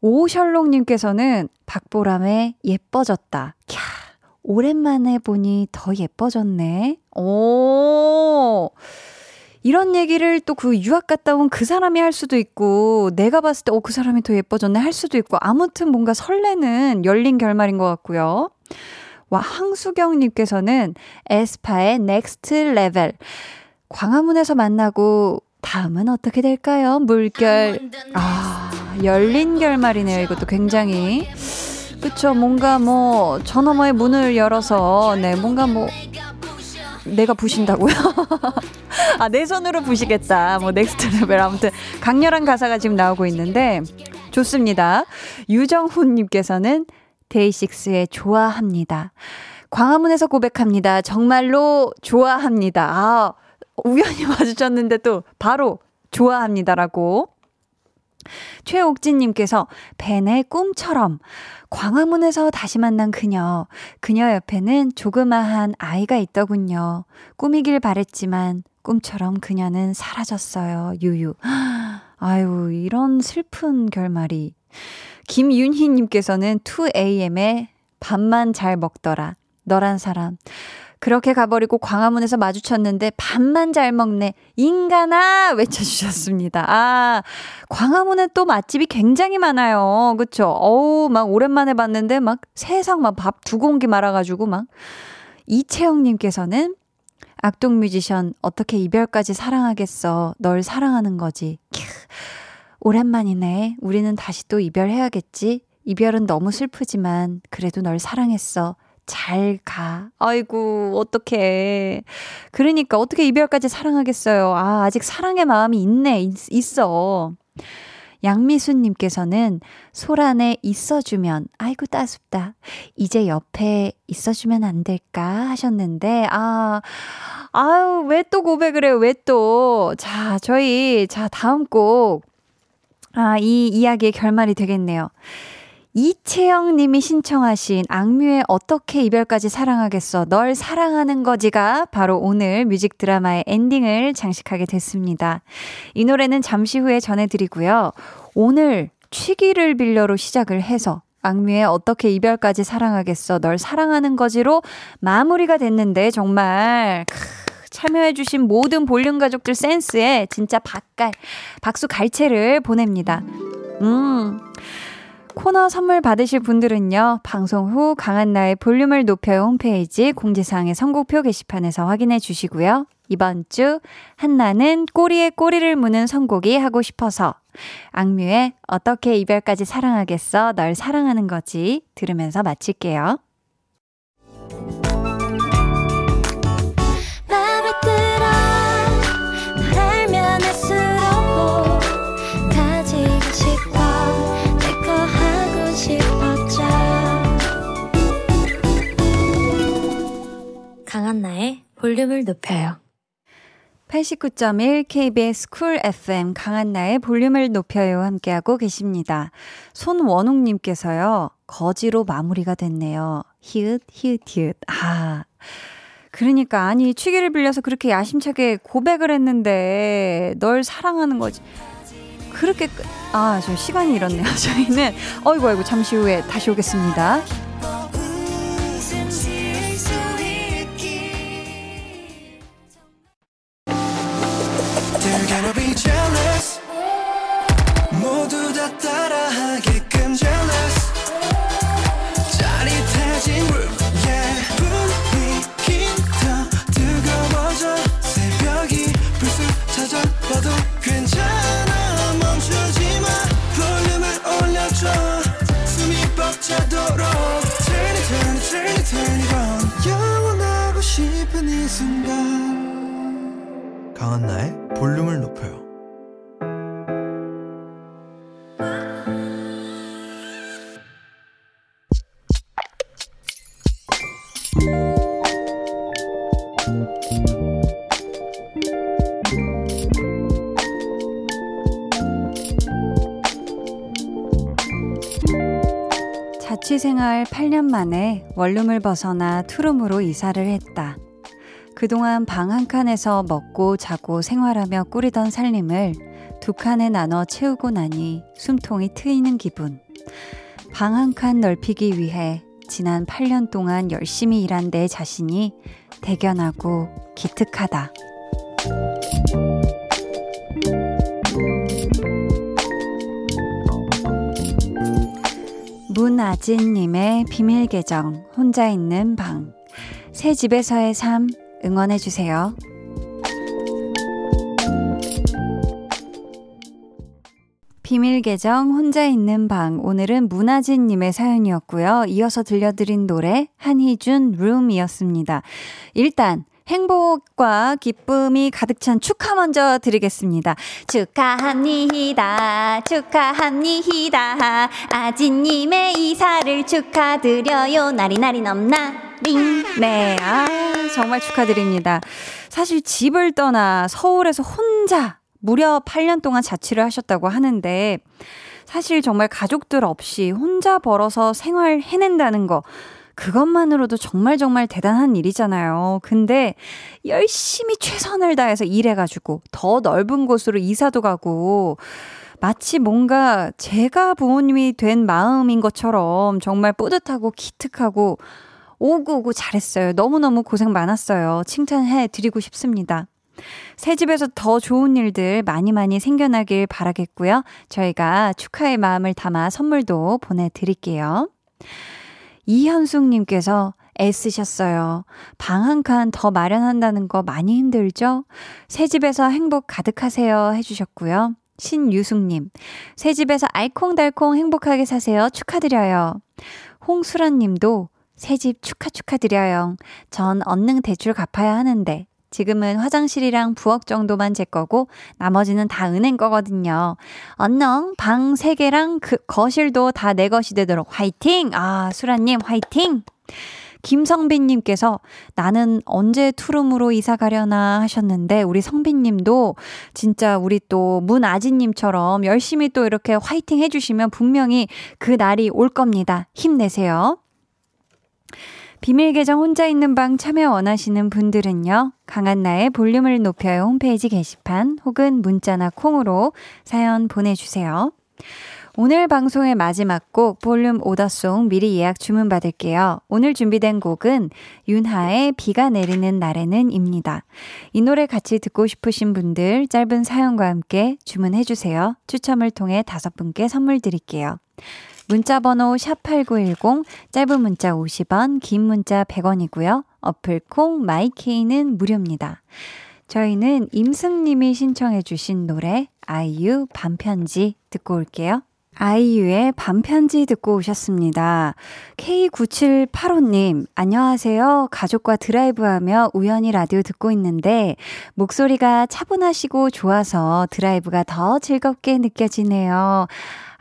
오셜록님께서는 박보람의 예뻐졌다. 캬, 오랜만에 보니 더 예뻐졌네. 오. 이런 얘기를 또 그 유학 갔다 온 그 사람이 할 수도 있고, 내가 봤을 때, 어, 그 사람이 더 예뻐졌네 할 수도 있고, 아무튼 뭔가 설레는 열린 결말인 것 같고요. 와, 항수경 님께서는 에스파의 next level. 광화문에서 만나고, 다음은 어떻게 될까요? 물결. 아, 열린 결말이네요. 이것도 굉장히. 그쵸. 뭔가 뭐, 저 너머의 문을 열어서, 네, 뭔가 뭐, 내가 부신다고요? 아, 내 손으로 부시겠다. 뭐, next level. 아무튼, 강렬한 가사가 지금 나오고 있는데, 좋습니다. 유정훈님께서는 데이식스의 좋아합니다. 광화문에서 고백합니다. 정말로 좋아합니다. 아, 우연히 마주쳤는데 또 바로 좋아합니다라고. 최옥진님께서 벤의 꿈처럼 광화문에서 다시 만난 그녀. 그녀 옆에는 조그마한 아이가 있더군요. 꿈이길 바랬지만 꿈처럼 그녀는 사라졌어요. 유유. 아유, 이런 슬픈 결말이. 김윤희님께서는 2AM의 밥만 잘 먹더라. 너란 사람. 그렇게 가버리고 광화문에서 마주쳤는데 밥만 잘 먹네. 인간아! 외쳐주셨습니다. 아, 광화문에 또 맛집이 굉장히 많아요. 그쵸? 어우, 막 오랜만에 봤는데 막 세상 막 밥 두 공기 말아가지고 막. 이채영님께서는 악동 뮤지션 어떻게 이별까지 사랑하겠어. 널 사랑하는 거지. 캬, 오랜만이네. 우리는 다시 또 이별해야겠지. 이별은 너무 슬프지만 그래도 널 사랑했어. 잘 가. 아이고, 어떡해. 그러니까 어떻게 이별까지 사랑하겠어요. 아, 아직 사랑의 마음이 있네, 있, 있어. 양미수님께서는 소란에 있어주면, 아이고, 따숩다. 이제 옆에 있어주면 안 될까 하셨는데, 아, 아유, 왜 또 고백을 해요? 왜 또? 자, 저희, 자, 다음 곡. 아, 이 이야기의 결말이 되겠네요. 이채영 님이 신청하신 악뮤의 어떻게 이별까지 사랑하겠어 널 사랑하는 거지가 바로 오늘 뮤직 드라마의 엔딩을 장식하게 됐습니다. 이 노래는 잠시 후에 전해드리고요. 오늘 취기를 빌려로 시작을 해서 악뮤의 어떻게 이별까지 사랑하겠어 널 사랑하는 거지로 마무리가 됐는데 정말 크, 참여해주신 모든 볼륨 가족들 센스에 진짜 박갈 박수 갈채를 보냅니다. 음. 코너 선물 받으실 분들은요, 방송 후 강한나의 볼륨을 높여요 홈페이지 공지사항의 선곡표 게시판에서 확인해 주시고요. 이번 주 한나는 꼬리에 꼬리를 무는 선곡이 하고 싶어서 악뮤의 어떻게 이별까지 사랑하겠어 널 사랑하는 거지 들으면서 마칠게요. 강한나의 볼륨을 높여요 89.1 KBS Cool FM 강한나의 볼륨을 높여요 함께하고 계십니다. 손원웅님께서요. 거지로 마무리가 됐네요. 히읗 히읗 히읗. 아. 그러니까 아니 취기를 빌려서 그렇게 야심차게 고백을 했는데 널 사랑하는 거지. 그렇게 끝. 아, 저 시간이 이렇네요. 저희는 어이구 어이구 잠시 후에 다시 오겠습니다. 강한나의 볼륨을 높여요. 자취생활 8년 만에 원룸을 벗어나 투룸으로 이사를 했다. 그동안 방 한 칸에서 먹고 자고 생활하며 꾸리던 살림을 두 칸에 나눠 채우고 나니 숨통이 트이는 기분. 방 한 칸 넓히기 위해 지난 8년 동안 열심히 일한 내 자신이 대견하고 기특하다. 문아진님의 비밀 계정, 혼자 있는 방. 새 집에서의 삶, 응원해주세요. 비밀 계정 혼자 있는 방 오늘은 문아진 님의 사연이었고요. 이어서 들려드린 노래 한희준 룸이었습니다. 일단 행복과 기쁨이 가득 찬 축하 먼저 드리겠습니다. 축하합니다. 축하합니다. 아진님의 이사를 축하드려요. 나리나리 넘나 링. 네, 아, 정말 축하드립니다. 사실 집을 떠나 서울에서 혼자 무려 8년 동안 자취를 하셨다고 하는데, 사실 정말 가족들 없이 혼자 벌어서 생활 해낸다는 거, 그것만으로도 정말 정말 대단한 일이잖아요. 근데 열심히 최선을 다해서 일해가지고 더 넓은 곳으로 이사도 가고 마치 뭔가 제가 부모님이 된 마음인 것처럼 정말 뿌듯하고 기특하고 오구오구 잘했어요. 너무너무 고생 많았어요. 칭찬해 드리고 싶습니다. 새 집에서 더 좋은 일들 많이 많이 생겨나길 바라겠고요. 저희가 축하의 마음을 담아 선물도 보내드릴게요. 이현숙님께서 애쓰셨어요. 방 한 칸 더 마련한다는 거 많이 힘들죠? 새 집에서 행복 가득하세요 해주셨고요. 신유숙님, 새 집에서 알콩달콩 행복하게 사세요. 축하드려요. 홍수란 님도 새집 축하 축하드려요. 전 언능 대출 갚아야 하는데 지금은 화장실이랑 부엌 정도만 제 거고 나머지는 다 은행 거거든요. 언능 방 3개랑 그 거실도 다 내 것이 되도록 화이팅! 아, 수라님 화이팅! 김성빈님께서 나는 언제 투룸으로 이사 가려나 하셨는데 우리 성빈님도 진짜 우리 또 문아지님처럼 열심히 또 이렇게 화이팅 해주시면 분명히 그 날이 올 겁니다. 힘내세요. 비밀 계정 혼자 있는 방 참여 원하시는 분들은요. 강한나의 볼륨을 높여요 홈페이지 게시판 혹은 문자나 콩으로 사연 보내주세요. 오늘 방송의 마지막 곡 볼륨 오더송 미리 예약 주문 받을게요. 오늘 준비된 곡은 윤하의 비가 내리는 날에는 입니다. 이 노래 같이 듣고 싶으신 분들 짧은 사연과 함께 주문해 주세요. 추첨을 통해 다섯 분께 선물 드릴게요. 문자 번호 샵8910 짧은 문자 50원, 긴 문자 100원이고요. 어플 콩 마이케이는 무료입니다. 저희는 임승 님이 신청해 주신 노래 아이유 반편지 듣고 올게요. 아이유의 반편지 듣고 오셨습니다. K9785님, 안녕하세요. 가족과 드라이브하며 우연히 라디오 듣고 있는데, 목소리가 차분하시고 좋아서 드라이브가 더 즐겁게 느껴지네요.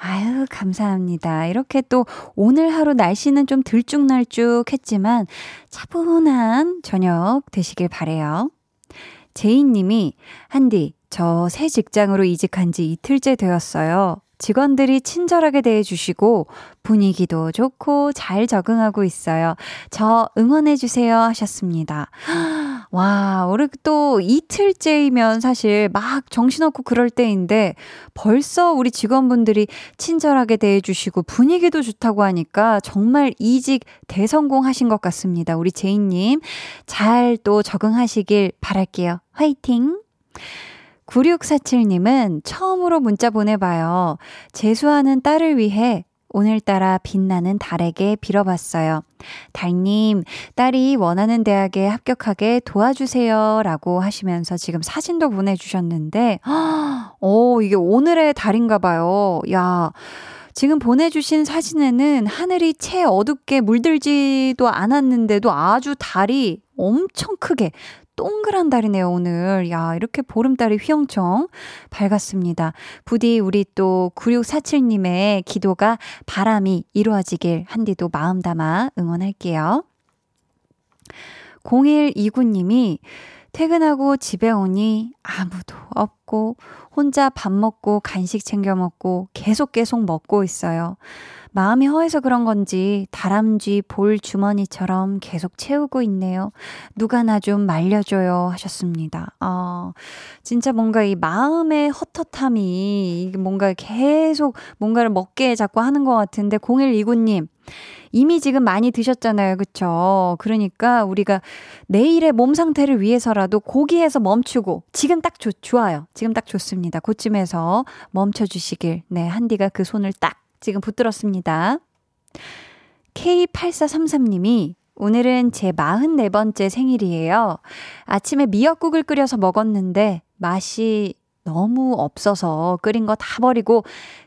아유, 감사합니다. 이렇게 또 오늘 하루 날씨는 좀 들쭉날쭉 했지만 차분한 저녁 되시길 바래요. 제이님이, 한디, 저 새 직장으로 이직한 지 이틀째 되었어요. 직원들이 친절하게 대해주시고 분위기도 좋고 잘 적응하고 있어요. 저 응원해주세요 하셨습니다. 와, 우리 또 이틀째이면 사실 막 정신없고 그럴 때인데 벌써 우리 직원분들이 친절하게 대해주시고 분위기도 좋다고 하니까 정말 이직 대성공하신 것 같습니다. 우리 제이님 잘 또 적응하시길 바랄게요. 화이팅! 9647님은 처음으로 문자 보내봐요. 재수하는 딸을 위해 오늘따라 빛나는 달에게 빌어봤어요. 달님, 딸이 원하는 대학에 합격하게 도와주세요. 라고 하시면서 지금 사진도 보내주셨는데, 오, 이게 오늘의 달인가 봐요. 야. 지금 보내주신 사진에는 하늘이 채 어둡게 물들지도 않았는데도 아주 달이 엄청 크게 동그란 달이네요, 오늘. 야, 이렇게 보름달이 휘영청 밝았습니다. 부디 우리 또 9647님의 기도가 바람이 이루어지길 한디도 마음 담아 응원할게요. 0129님이 퇴근하고 집에 오니 아무도 없고 혼자 밥 먹고 간식 챙겨 먹고 계속 계속 먹고 있어요. 마음이 허해서 그런 건지 다람쥐 볼 주머니처럼 계속 채우고 있네요. 누가 나 좀 말려줘요 하셨습니다. 아, 진짜 뭔가 이 마음의 헛헛함이 뭔가 계속 뭔가를 먹게 자꾸 하는 것 같은데 0129님 이미 지금 많이 드셨잖아요. 그쵸? 그러니까 우리가 내일의 몸 상태를 위해서라도 고기에서 멈추고 지금 딱 좋, 좋아요. 지금 딱 좋습니다. 그쯤에서 멈춰주시길. 네, 한디가 그 손을 딱 지금 붙들었습니다. K8433님이 오늘은 제 44번째 생일이에요. 아침에 미역국을 끓여서 먹었는데 맛이 너무 없어서 끓인 거 다 버리고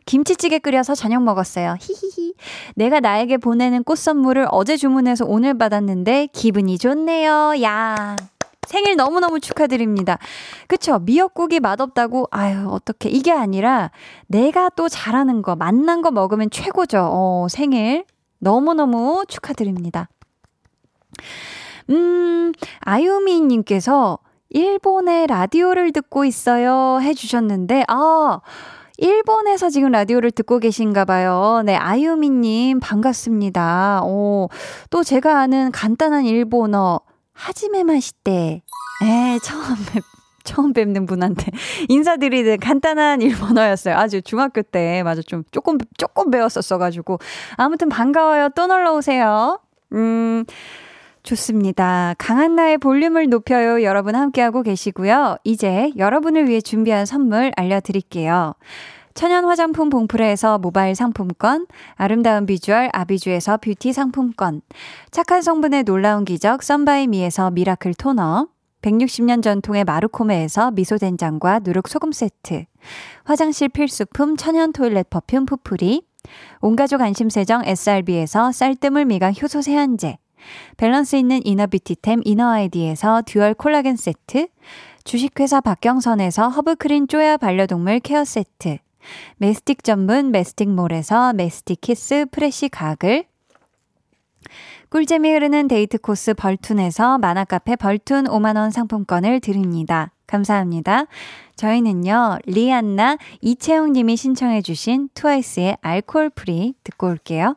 김치찌개 끓여서 저녁 먹었어요. 히히히. 내가 나에게 보내는 꽃 선물을 어제 주문해서 오늘 받았는데 기분이 좋네요. 야. 생일 너무너무 축하드립니다. 그쵸? 미역국이 맛없다고, 아유, 어떻게. 이게 아니라 내가 또 잘하는 거, 맛난 거 먹으면 최고죠. 어, 생일. 너무너무 축하드립니다. 음, 아유미님께서 일본의 라디오를 듣고 있어요 해주셨는데, 아, 일본에서 지금 라디오를 듣고 계신가 봐요. 네, 아유미님, 반갑습니다. 오, 또 제가 아는 간단한 일본어, 하지메 마시떼. 에, 처음 뵙, 처음 뵙는 분한테 인사드리는 간단한 일본어였어요. 아주 중학교 때, 맞아, 좀, 조금, 조금 배웠었어 가지고. 아무튼 반가워요. 또 놀러 오세요. 음, 좋습니다. 강한 나의 볼륨을 높여요. 여러분 함께하고 계시고요. 이제 여러분을 위해 준비한 선물 알려드릴게요. 천연 화장품 봉프레에서 모바일 상품권, 아름다운 비주얼 아비주에서 뷰티 상품권, 착한 성분의 놀라운 기적 썬바이미에서 miracle toner, 160년 전통의 마루코메에서 미소된장과 누룩소금 세트, 화장실 필수품 천연 toilet perfume 푸푸리, 온가족 안심세정 SRB에서 쌀뜨물 미강 효소 세안제, 밸런스 있는 inner beauty템 이너아이디에서 dual 콜라겐 세트, 주식회사 박경선에서 허브크린 쪼야 반려동물 케어 세트, 메스틱 전문 메스틱몰에서 메스틱 키스 프레쉬 가글, 꿀잼이 흐르는 데이트 코스 벌툰에서 만화카페 벌툰 5만원 상품권을 드립니다. 감사합니다. 저희는요, 리안나 이채영 님이 신청해주신 트와이스의 Alcohol-Free 듣고 올게요.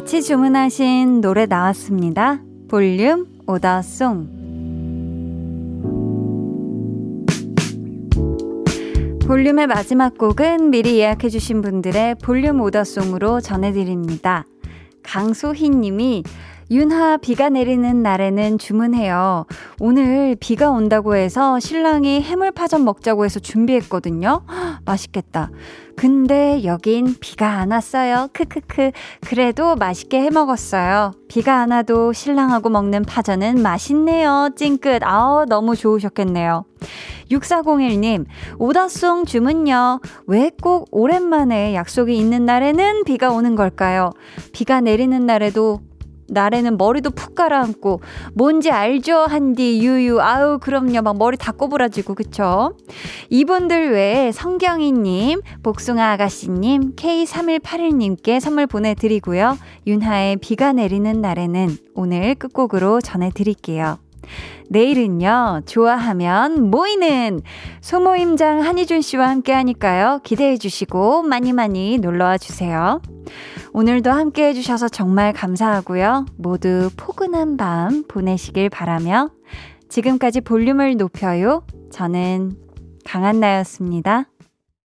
같이 주문하신 노래 나왔습니다. 볼륨 오더송. 볼륨의 마지막 곡은 미리 예약해주신 분들의 볼륨 오더송으로 전해드립니다. 강소희 님이 윤하 비가 내리는 날에는 주문해요. 오늘 비가 온다고 해서 신랑이 해물파전 먹자고 해서 준비했거든요. 맛있겠다. 근데 여긴 비가 안 왔어요. 크크크. 그래도 맛있게 해 먹었어요. 비가 안 와도 신랑하고 먹는 파전은 맛있네요. 찡긋. 아우, 너무 좋으셨겠네요. 6401님, 오다송 주문요. 왜 꼭 오랜만에 약속이 있는 날에는 비가 오는 걸까요? 비가 내리는 날에도 날에는 머리도 푹 가라앉고 뭔지 알죠? 한디 유유 아우 그럼요. 막 머리 다 꼬부라지고 그쵸? 이분들 외에 성경희님 복숭아 아가씨님 K3181님께 선물 보내드리고요. 윤하의 비가 내리는 날에는 오늘 끝곡으로 전해드릴게요 내일은요, 좋아하면 모이는 소모임장 한희준 씨와 함께 하니까요. 기대해 주시고 많이 많이 놀러와 주세요. 오늘도 함께 해주셔서 정말 감사하고요. 모두 포근한 밤 보내시길 바라며 지금까지 볼륨을 높여요. 저는 강한나였습니다.